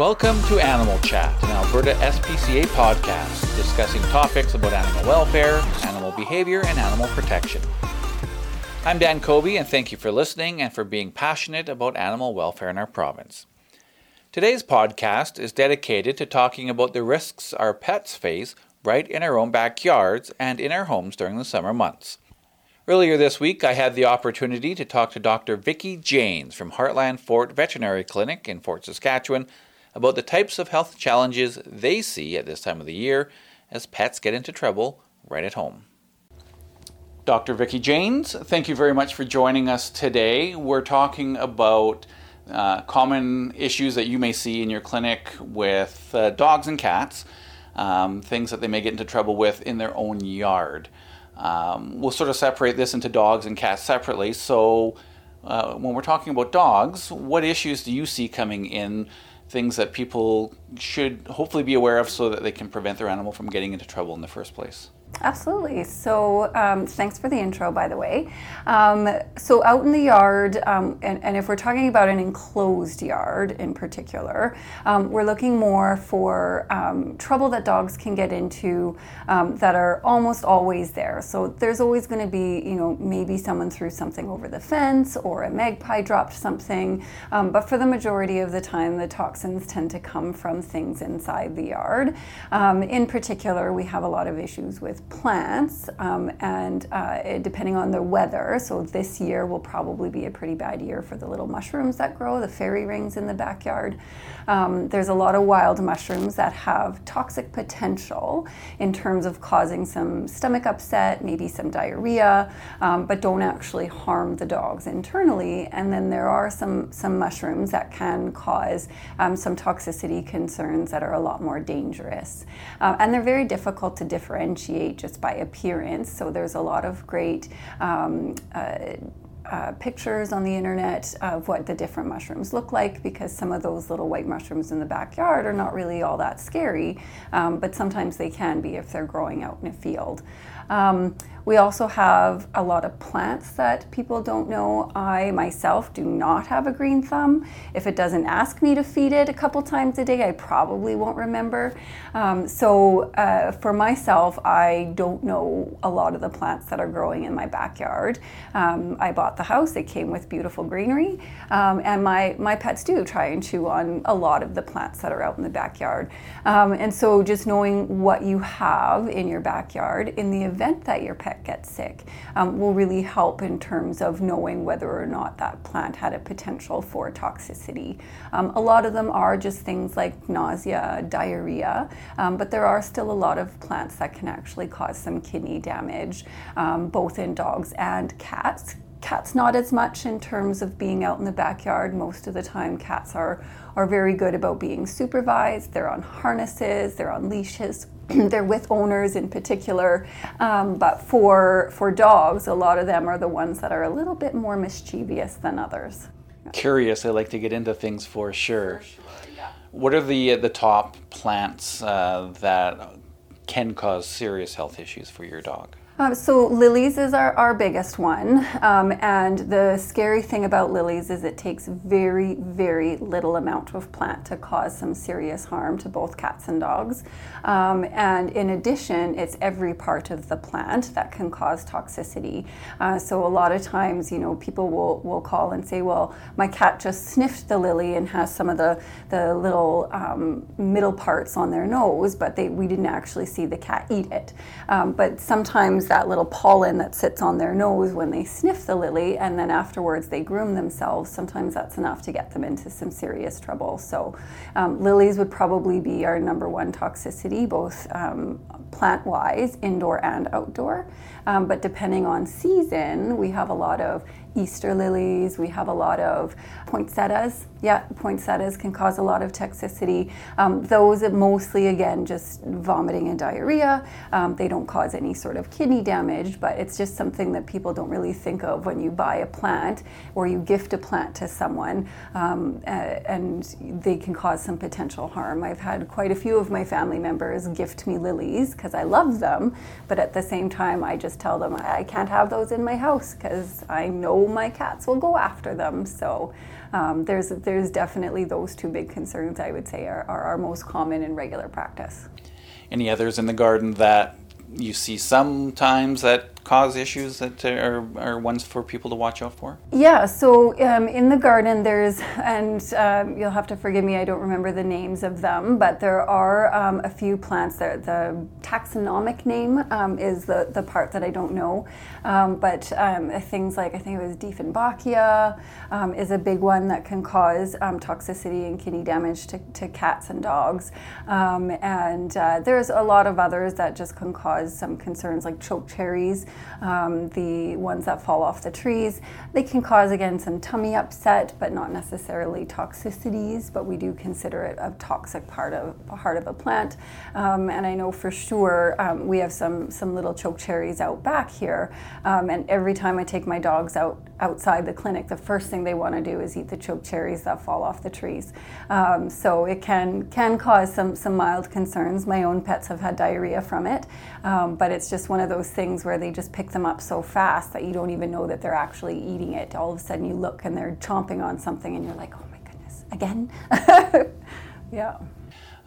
Welcome to Animal Chat, an Alberta SPCA podcast discussing topics about animal welfare, animal behavior, and animal protection. I'm Dan Kobe, and thank you for listening and for being passionate about animal welfare in our province. Today's podcast is dedicated to talking about the risks our pets face right in our own backyards and in our homes during the summer months. Earlier this week, I had the opportunity to talk to Dr. Vicki Janes from Heartland Fort Veterinary Clinic in Fort Saskatchewan about the types of health challenges they see at this time of the year as pets get into trouble right at home. Dr. Vicki Janes, thank you very much for joining us today. We're talking about uh, common issues that you may see in your clinic with uh, dogs and cats, um, things that they may get into trouble with in their own yard. Um, we'll sort of separate this into dogs and cats separately. So, uh, when we're talking about dogs, what issues do you see coming in? Things that people should hopefully be aware of so that they can prevent their animal from getting into trouble in the first place? Absolutely. So, um, thanks for the intro, by the way. Um, so, out in the yard, um, and, and, if we're talking about an enclosed yard in particular, um, we're looking more for um, trouble that dogs can get into um, that are almost always there. So, there's always going to be, you know, maybe someone threw something over the fence or a magpie dropped something. but for the majority of the time, the toxins tend to come from things inside the yard. in particular, we have a lot of issues with plants, um, and uh, depending on the weather, so this year will probably be a pretty bad year for the little mushrooms that grow, the fairy rings in the backyard. Um, there's a lot of wild mushrooms that have toxic potential in terms of causing some stomach upset, maybe some diarrhea, um, but don't actually harm the dogs internally. And then there are some, some mushrooms that can cause um, some toxicity concerns that are a lot more dangerous. Uh, and they're very difficult to differentiate just by appearance. So there's a lot of great. Um, uh, uh, pictures on the internet of what the different mushrooms look like because some of those little white mushrooms in the backyard are not really all that scary, um, but sometimes they can be if they're growing out in a field. Um, we also have a lot of plants that people don't know. I myself do not have a green thumb. If it doesn't ask me to feed it a couple times a day, I probably won't remember. Um, so uh, for myself, I don't know a lot of the plants that are growing in my backyard. Um, I bought the house, it came with beautiful greenery, um, and my, my pets do try and chew on a lot of the plants that are out in the backyard. Um, and so just knowing what you have in your backyard in the event that your pet gets sick um, will really help in terms of knowing whether or not that plant had a potential for toxicity. Um, a lot of them are just things like nausea, diarrhea, um, but there are still a lot of plants that can actually cause some kidney damage, um, both in dogs and cats cats not as much in terms of being out in the backyard most of the time cats are are very good about being supervised they're on harnesses they're on leashes they're with owners in particular. Um, but for for dogs, a lot of them are the ones that are a little bit more mischievous than others. Curious, I like to get into things for sure. For sure yeah. What are the the top plants uh, that can cause serious health issues for your dog? Um, so lilies is our, our biggest one, um, and the scary thing about lilies is it takes very, very little amount of plant to cause some serious harm to both cats and dogs. Um, and in addition, it's every part of the plant that can cause toxicity. Uh, so a lot of times, you know, people will, will call and say, well, my cat just sniffed the lily and has some of the, the little um, middle parts on their nose, but they, we didn't actually see the cat eat it. Um, but sometimes that little pollen that sits on their nose when they sniff the lily and then afterwards they groom themselves, sometimes that's enough to get them into some serious trouble. So, um, lilies would probably be our number one toxicity, both um, plant wise, indoor and outdoor. Um, but depending on season, we have a lot of Easter lilies, we have a lot of poinsettias. Yeah, poinsettias can cause a lot of toxicity. Um, those are mostly, again, just vomiting and diarrhea. Um, they don't cause any sort of kidney damage, but it's just something that people don't really think of when you buy a plant or you gift a plant to someone, um, and they can cause some potential harm. I've had quite a few of my family members gift me lilies because I love them, but at the same time, I just tell them I can't have those in my house because I know know my cats will go after them. So um, there's there's definitely those two big concerns I would say are, are our most common in regular practice. Any others in the garden that you see sometimes that cause issues that are, are ones for people to watch out for? Yeah, so um, in the garden, there's, and um, you'll have to forgive me, I don't remember the names of them, but there are um, a few plants. That the taxonomic name um, is the, the part that I don't know, um, but um, things like, I think it was Dieffenbachia is a big one that can cause toxicity and kidney damage to, to cats and dogs. and uh, there's a lot of others that just can cause some concerns like choke cherries um, the ones that fall off the trees. They can cause, again, some tummy upset, but not necessarily toxicities, but we do consider it a toxic part of, part of a plant. Um, and I know for sure um, we have some, some little choke cherries out back here, um, and every time I take my dogs out outside the clinic, the first thing they want to do is eat the choke cherries that fall off the trees. Um, so it can can cause some some mild concerns. My own pets have had diarrhea from it, um, but it's just one of those things where they just pick them up so fast that you don't even know that they're actually eating it. All of a sudden, you look and they're chomping on something, and you're like, oh my goodness, again. yeah.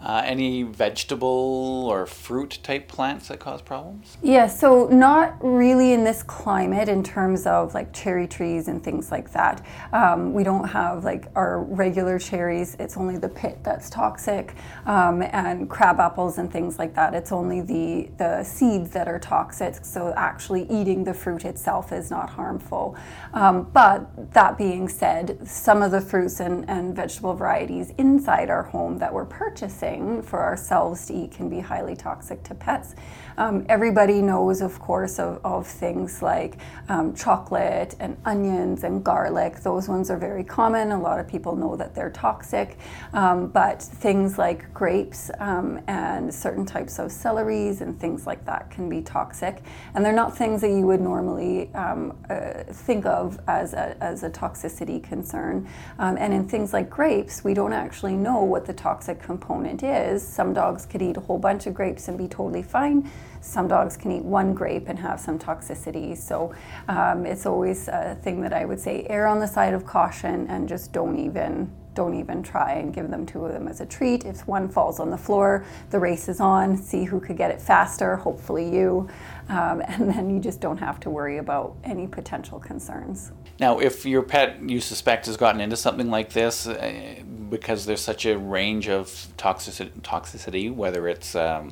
Uh, any vegetable or fruit type plants that cause problems? Yeah, so not really in this climate in terms of like cherry trees and things like that. Um, we don't have like our regular cherries, it's only the pit that's toxic, um, and crab apples and things like that. It's only the, the seeds that are toxic, so actually eating the fruit itself is not harmful. Um, but that being said, some of the fruits and, and vegetable varieties inside our home that we're purchasing for ourselves to eat can be highly toxic to pets. Um, everybody knows, of course, of, of things like um, chocolate and onions and garlic. Those ones are very common. A lot of people know that they're toxic. Um, but things like grapes um, and certain types of celeries and things like that can be toxic. And they're not things that you would normally um, uh, think of as a, as a toxicity concern. Um, and in things like grapes, we don't actually know what the toxic component is. Some dogs could eat a whole bunch of grapes and be totally fine. Some dogs can eat one grape and have some toxicity. So um, it's always a thing that I would say err on the side of caution and just don't even don't even try and give them two of them as a treat. If one falls on the floor, the race is on. See who could get it faster, hopefully you. Um, and then you just don't have to worry about any potential concerns. Now, if your pet you suspect has gotten into something like this, uh, because there's such a range of toxicity, toxicity whether it's um,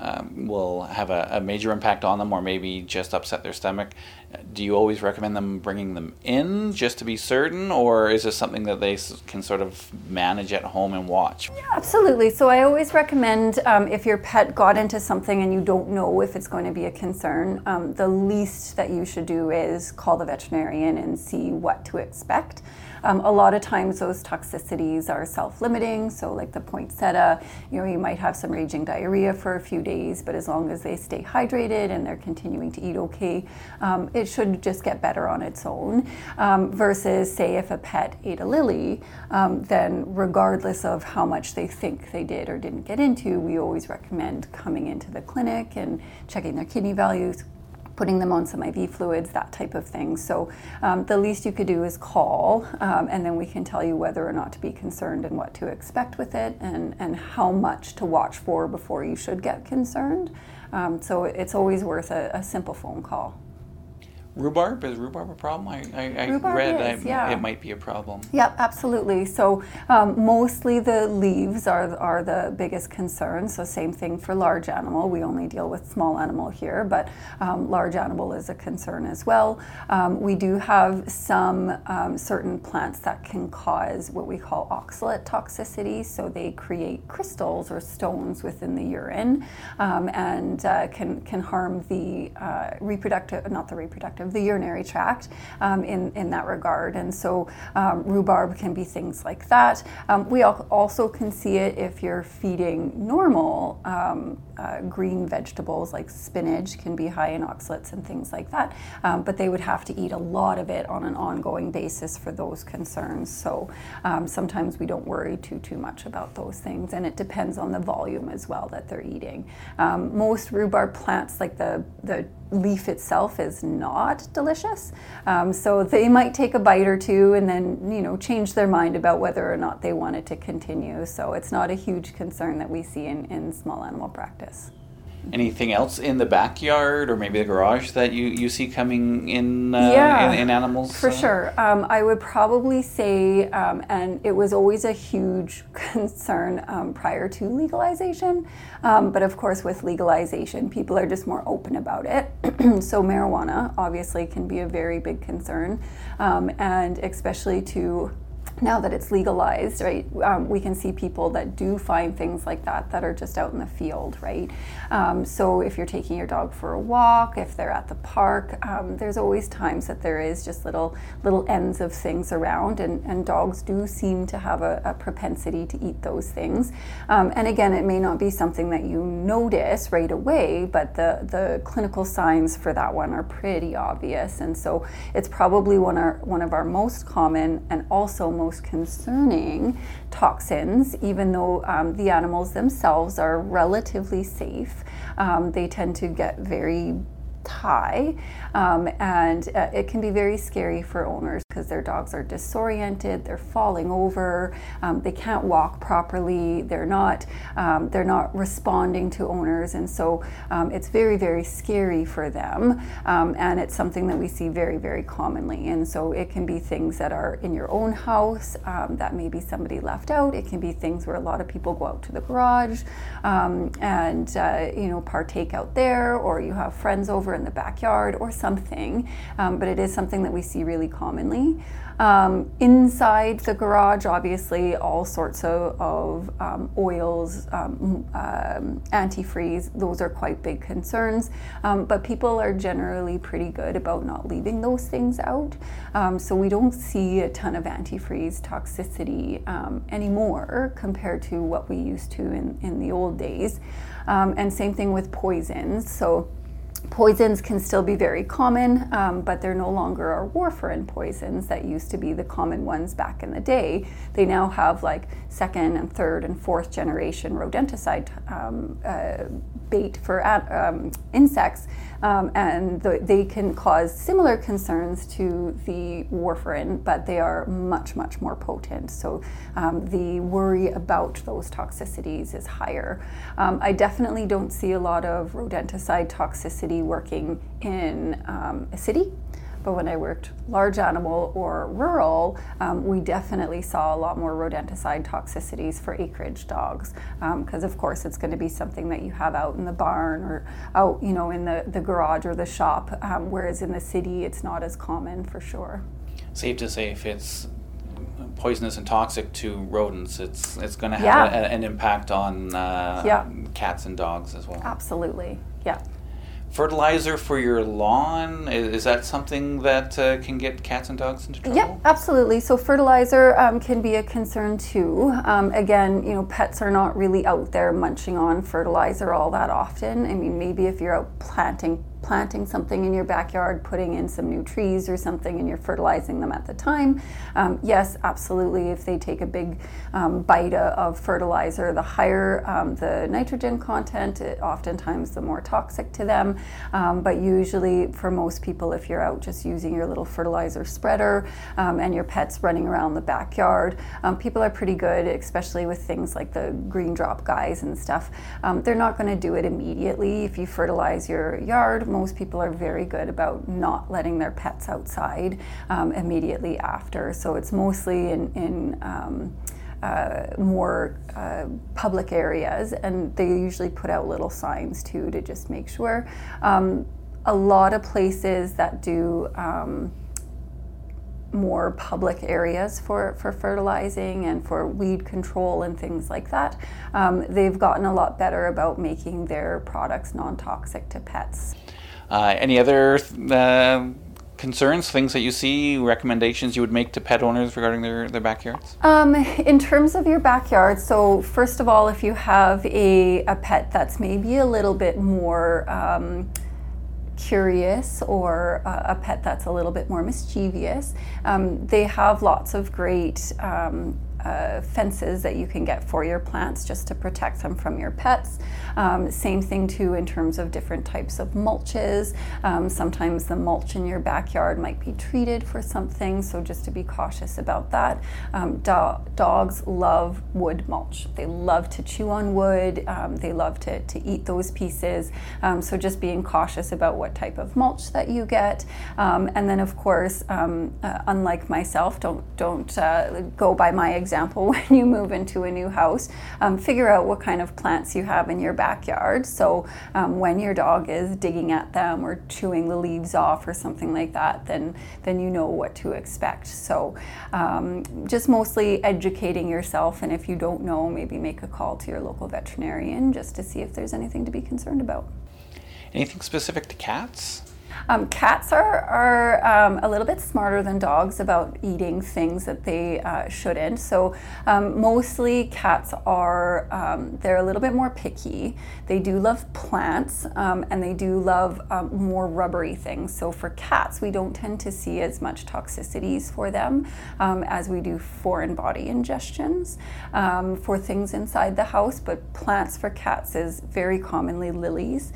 um, will have a, a, major impact on them or maybe just upset their stomach. Do you always recommend them bringing them in just to be certain, or is this something that they can sort of manage at home and watch? Yeah, absolutely. So I always recommend um, if your pet got into something and you don't know if it's going to be a concern, um, the least that you should do is call the veterinarian and see what to expect. Um, a lot of times those toxicities are self-limiting, so like the poinsettia, you know, you might have some raging diarrhea for a few days, but as long as they stay hydrated and they're continuing to eat okay, um, it should just get better on its own. Um, versus, say, if a pet ate a lily, um, then regardless of how much they think they did or didn't get into, we always recommend coming into the clinic and checking their kidney values, putting them on some IV fluids, that type of thing. So um, the least you could do is call, um, and then we can tell you whether or not to be concerned and what to expect with it, and, and how much to watch for before you should get concerned. Um, so it's always worth a, a simple phone call. Rhubarb is rhubarb a problem? I, I, I read is, yeah. it might be a problem. Yep, absolutely. So um, mostly the leaves are are the biggest concern. So same thing for large animal. We only deal with small animal here, but um, large animal is a concern as well. Um, we do have some um, certain plants that can cause what we call oxalate toxicity. So they create crystals or stones within the urine, um, and uh, can can harm the uh, reproductive, not the reproductive of the urinary tract um, in, in that regard. And so um, rhubarb can be things like that. Um, we also can see it if you're feeding normal um, uh, green vegetables like spinach can be high in oxalates and things like that. Um, but they would have to eat a lot of it on an ongoing basis for those concerns. So um, sometimes we don't worry too too much about those things, and it depends on the volume as well that they're eating. most rhubarb plants, like the the leaf itself, is not not delicious. Um, so they might take a bite or two and then you know change their mind about whether or not they want it to continue. So it's not a huge concern that we see in, in small animal practice. Anything else in the backyard or maybe the garage that you, you see coming in, uh, Yeah, in, in animals? For uh? sure. Um, I would probably say, um, and it was always a huge concern um, prior to legalization. Um, but of course, with legalization, people are just more open about it. so, marijuana obviously can be a very big concern. Um, and especially to now that it's legalized, right, um, we can see people that do find things like that that are just out in the field, right? Um, so if you're taking your dog for a walk, if they're at the park, um, there's always times that there is just little little ends of things around, and, and dogs do seem to have a, a propensity to eat those things. Um, and again, it may not be something that you notice right away, but the the clinical signs for that one are pretty obvious, and so it's probably one our one of our most common and also most concerning toxins, even though um, the animals themselves are relatively safe. Um, they tend to get very high, um, and uh, it can be very scary for owners because their dogs are disoriented, they're falling over, um, they can't walk properly, they're not um, they're not responding to owners, and so um, it's very very scary for them, um, and it's something that we see very very commonly. And so it can be things that are in your own house um, that maybe somebody left out. It can be things where a lot of people go out to the garage and uh, you know partake out there, or you have friends over in the backyard or something. Um, but it is something that we see really commonly. Um, inside the garage, obviously, all sorts of, of um, oils, um, um, antifreeze, those are quite big concerns. Um, but people are generally pretty good about not leaving those things out. So we don't see a ton of antifreeze toxicity anymore compared to what we used to in, in the old days. And same thing with poisons. So Poisons can still be very common, um, but they're no longer our warfarin poisons that used to be the common ones back in the day. They now have like second and third and fourth generation rodenticide um, uh, bait for um, insects, um, and the, they can cause similar concerns to the warfarin, but they are much, much more potent. So um, the worry about those toxicities is higher. Um, I definitely don't see a lot of rodenticide toxicity working in um, a city. But when I worked large animal or rural, um, we definitely saw a lot more rodenticide toxicities for acreage dogs. Because, um, of course, it's going to be something that you have out in the barn or out, you know, in the, the garage or the shop. Um, whereas in the city, it's not as common for sure. Safe to say, if it's poisonous and toxic to rodents, it's it's going to have Yeah. a, an impact on uh, Yeah. cats and dogs as well. Absolutely. Yeah. Fertilizer for your lawn is, is that something that uh, can get cats and dogs into trouble? Yep, absolutely. So fertilizer um, can be a concern too. Um, again, you know, pets are not really out there munching on fertilizer all that often. I mean, maybe if you're out planting planting something in your backyard, putting in some new trees or something, and you're fertilizing them at the time. Um, yes, absolutely. If they take a big um, bite of- fertilizer, the higher um, the nitrogen content, it, oftentimes the more toxic to them. Um, but usually, for most people, if you're out just using your little fertilizer spreader um, and your pet's running around the backyard, um, people are pretty good, especially with things like the green drop guys and stuff. They're not going to do it immediately. If you fertilize your yard, most people are very good about not letting their pets outside um, immediately after. So it's mostly in, in um, uh, more uh, public areas, and they usually put out little signs too to just make sure. Um, a lot of places that do um, more public areas for, for fertilizing and for weed control and things like that, um, they've gotten a lot better about making their products non toxic to pets. Uh, any other uh, concerns, things that you see, recommendations you would make to pet owners regarding their, their backyards? Um, in terms of your backyard, so first of all, if you have a, a pet that's maybe a little bit more um, curious or a, a pet that's a little bit more mischievous, um, they have lots of great um, uh, fences that you can get for your plants just to protect them from your pets. Um, same thing too in terms of different types of mulches. Um, sometimes the mulch in your backyard might be treated for something, so just to be cautious about that. Um, do- dogs love wood mulch. They love to chew on wood. Um, they love to, to eat those pieces. Um, so just being cautious about what type of mulch that you get. Um, and then of course, uh, unlike myself, don't don't uh, go by my example when you move into a new house. figure out what kind of plants you have in your backyard. So um, when your dog is digging at them or chewing the leaves off or something like that, then then you know what to expect. So um, just mostly educating yourself, and if you don't know, maybe make a call to your local veterinarian just to see if there's anything to be concerned about. Anything specific to cats? Um, cats are, are um, a little bit smarter than dogs about eating things that they uh, shouldn't. So um, mostly cats are um, they're a little bit more picky. They do love plants um, and they do love um, more rubbery things. So for cats, we don't tend to see as much toxicities for them as we do foreign body ingestions for things inside the house. But plants for cats is very commonly lilies.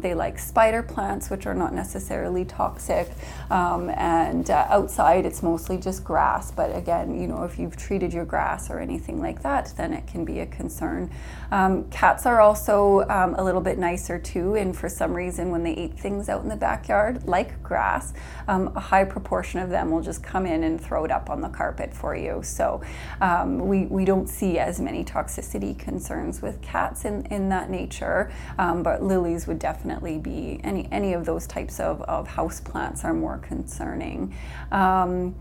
they like spider plants, which are not necessarily toxic. Um, and uh, outside, it's mostly just grass. But again, you know, if you've treated your grass or anything like that, then it can be a concern. Um, cats are also um, a little bit nicer too, and for some reason, when they eat things out in the backyard, like grass, um, a high proportion of them will just come in and throw it up on the carpet for you. So um, we, we don't see as many toxicity concerns with cats in, in that nature, um, but lilies would definitely be any, any of those types of, of house plants are more concerning. Um,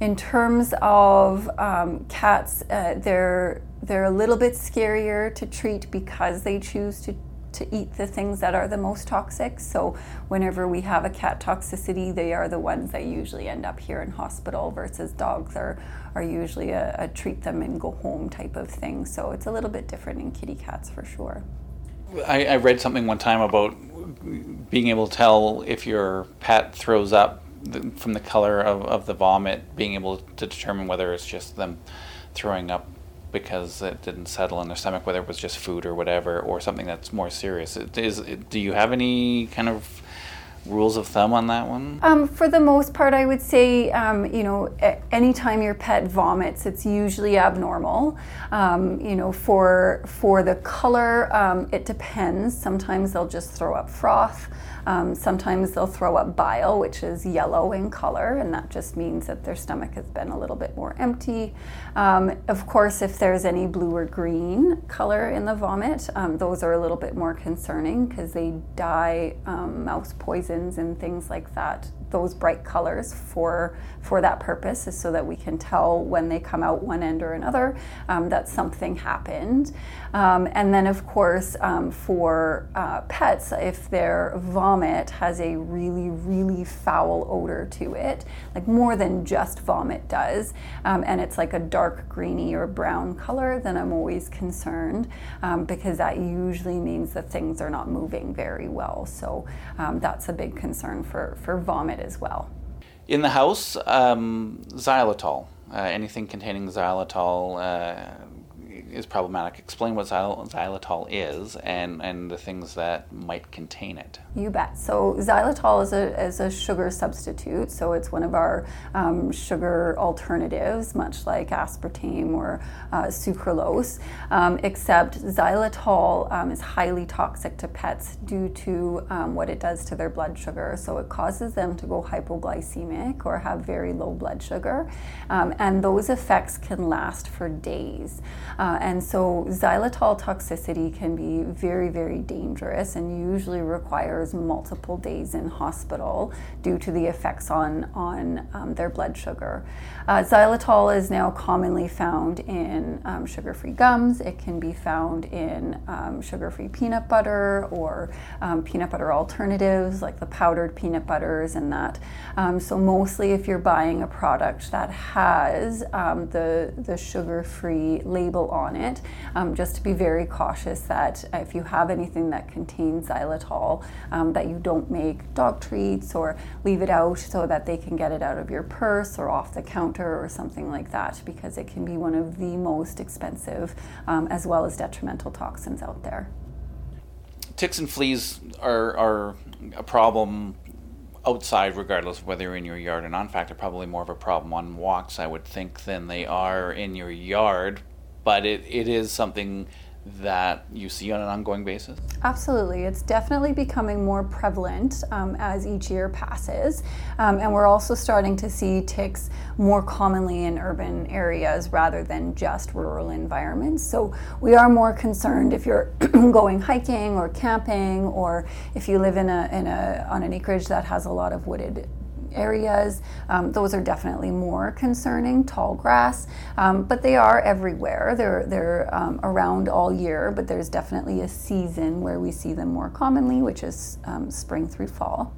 in terms of um, cats, uh, they're they're a little bit scarier to treat because they choose to to eat the things that are the most toxic. So whenever we have a cat toxicity, they are the ones that usually end up here in hospital versus dogs are are usually a, a treat them and go home type of thing. So it's a little bit different in kitty cats for sure. I, I read something one time about being able to tell if your pet throws up the, from the color of, of the vomit, being able to determine whether it's just them throwing up because it didn't settle in their stomach, whether it was just food or whatever, or something that's more serious. Is do you have any kind of rules of thumb on that one? Um, for the most part, I would say, um, you know, anytime your pet vomits, it's usually abnormal. Um, you know, for for the color, um, it depends. Sometimes they'll just throw up froth. Um, sometimes they'll throw up bile, which is yellow in color, and that just means that their stomach has been a little bit more empty. Um, of course, if there's any blue or green color in the vomit, um, those are a little bit more concerning because they dye um, mouse poisons and things like that those bright colors for for that purpose is so that we can tell when they come out one end or another um, that something happened. Um, and then of course um, for uh, pets if their vomit has a really really foul odor to it like more than just vomit does um, and it's like a dark greeny or brown color then i'm always concerned um, because that usually means that things are not moving very well. So that's a big concern for for vomit it as well. In the house, um, xylitol, uh, anything containing xylitol uh, is problematic. Explain what xylitol is and, and the things that might contain it. You bet. So xylitol is a, is a sugar substitute. So it's one of our um, sugar alternatives, much like aspartame or uh, sucralose, um, except xylitol um, is highly toxic to pets due to um, what it does to their blood sugar. So it causes them to go hypoglycemic or have very low blood sugar. Um, and those effects can last for days. Uh, and so xylitol toxicity can be very, very dangerous and usually requires multiple days in hospital due to the effects on, on um, their blood sugar. Uh, xylitol is now commonly found in um, sugar free gums, it can be found in um, sugar free peanut butter or um, peanut butter alternatives like the powdered peanut butters and that. Um, so, mostly if you're buying a product that has the, the sugar free label on it. Just to be very cautious that if you have anything that contains xylitol, um, that you don't make dog treats or leave it out so that they can get it out of your purse or off the counter or something like that, because it can be one of the most expensive um, as well as detrimental toxins out there. Ticks and fleas are, are a problem outside, regardless of whether you're in your yard or not. In fact, they're probably more of a problem on walks, I would think, than they are in your yard. But it, it is something that you see on an ongoing basis? Absolutely. It's definitely becoming more prevalent um, as each year passes. Um, and we're also starting to see ticks more commonly in urban areas rather than just rural environments. So we are more concerned if you're going hiking or camping or if you live in a, in a, on an acreage that has a lot of wooded areas. Um, those are definitely more concerning, tall grass, um, but they are everywhere. They're, they're um, around all year, but there's definitely a season where we see them more commonly, which is um, spring through fall.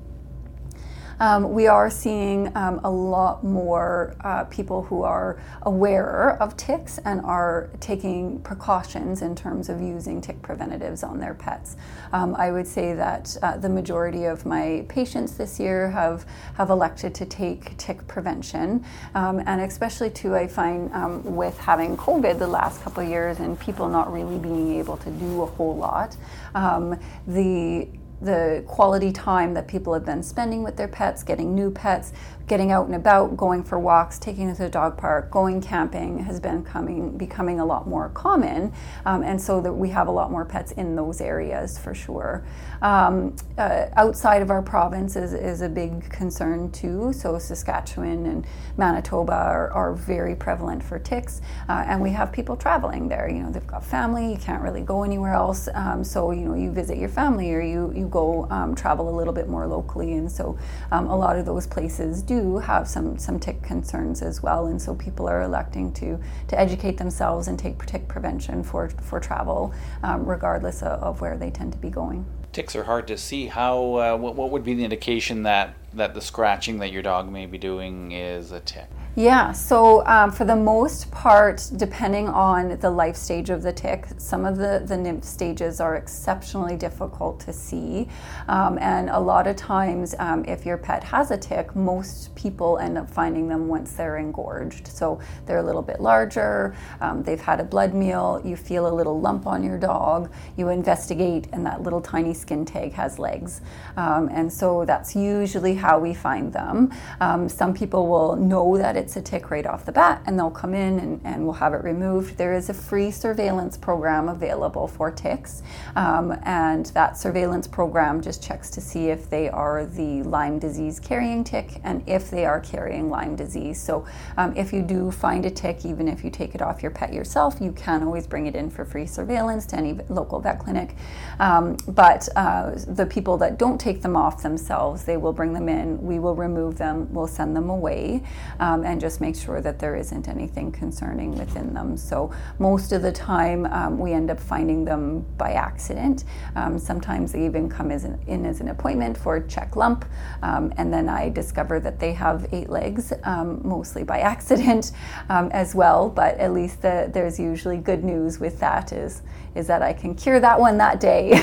Um, we are seeing um, a lot more uh, people who are aware of ticks and are taking precautions in terms of using tick preventatives on their pets. Um, I would say that uh, the majority of my patients this year have, have elected to take tick prevention, um, and especially too, I find um, with having COVID the last couple of years and people not really being able to do a whole lot, um, the the quality time that people have been spending with their pets, getting new pets, getting out and about, going for walks, taking them to the dog park, going camping has been coming, becoming a lot more common. Um, and so that we have a lot more pets in those areas for sure. Um, uh, outside of our province is, is a big concern too. So Saskatchewan and Manitoba are, are very prevalent for ticks. Uh, and we have people traveling there. You know, they've got family, you can't really go anywhere else. Um, so, you know, you visit your family or you, you go um, travel a little bit more locally. And so um, a lot of those places do have some some tick concerns as well, and so people are electing to to educate themselves and take tick prevention for for travel, um, regardless of, of, where they tend to be going. Ticks are hard to see. How uh, what, what would be the indication that that the scratching that your dog may be doing is a tick? Yeah, so um, for the most part, depending on the life stage of the tick, some of the, the nymph stages are exceptionally difficult to see. Um, and a lot of times, um, if your pet has a tick, most people end up finding them once they're engorged. So they're a little bit larger, um, they've had a blood meal, you feel a little lump on your dog, you investigate, and that little tiny skin tag has legs. Um, and so that's usually how we find them. Um, some people will know that it's a tick right off the bat and they'll come in and, and we'll have it removed. There is a free surveillance program available for ticks, um, and that surveillance program just checks to see if they are the Lyme disease carrying tick and if they are carrying Lyme disease. So, um, if you do find a tick, even if you take it off your pet yourself, you can always bring it in for free surveillance to any local vet clinic. Um, but uh, the people that don't take them off themselves, they will bring them in, we will remove them, we'll send them away, um, and just make sure that there isn't anything concerning within them. So most of the time, um, we end up finding them by accident. Um, sometimes they even come as an, in as an appointment for check lump, um, and then I discover that they have eight legs, um, mostly by accident um, as well. But at least the, there's usually good news with that is is that I can cure that one that day,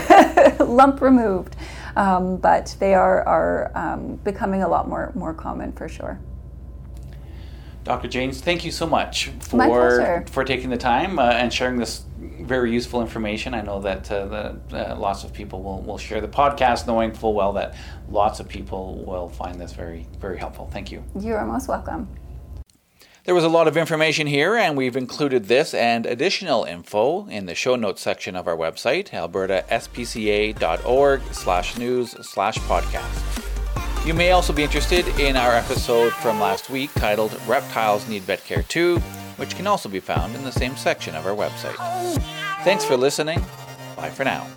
lump removed. Um, but they are are um, becoming a lot more more common for sure. Dr. James, thank you so much for for taking the time uh, and sharing this very useful information. I know that uh, the, uh, lots of people will, will share the podcast, knowing full well that lots of people will find this very very helpful. Thank you. You are most welcome. There was a lot of information here, and we've included this and additional info in the show notes section of our website, albertaspca.org slash news slash podcast. You may also be interested in our episode from last week titled Reptiles Need Vet Care Too, which can also be found in the same section of our website. Thanks for listening. Bye for now.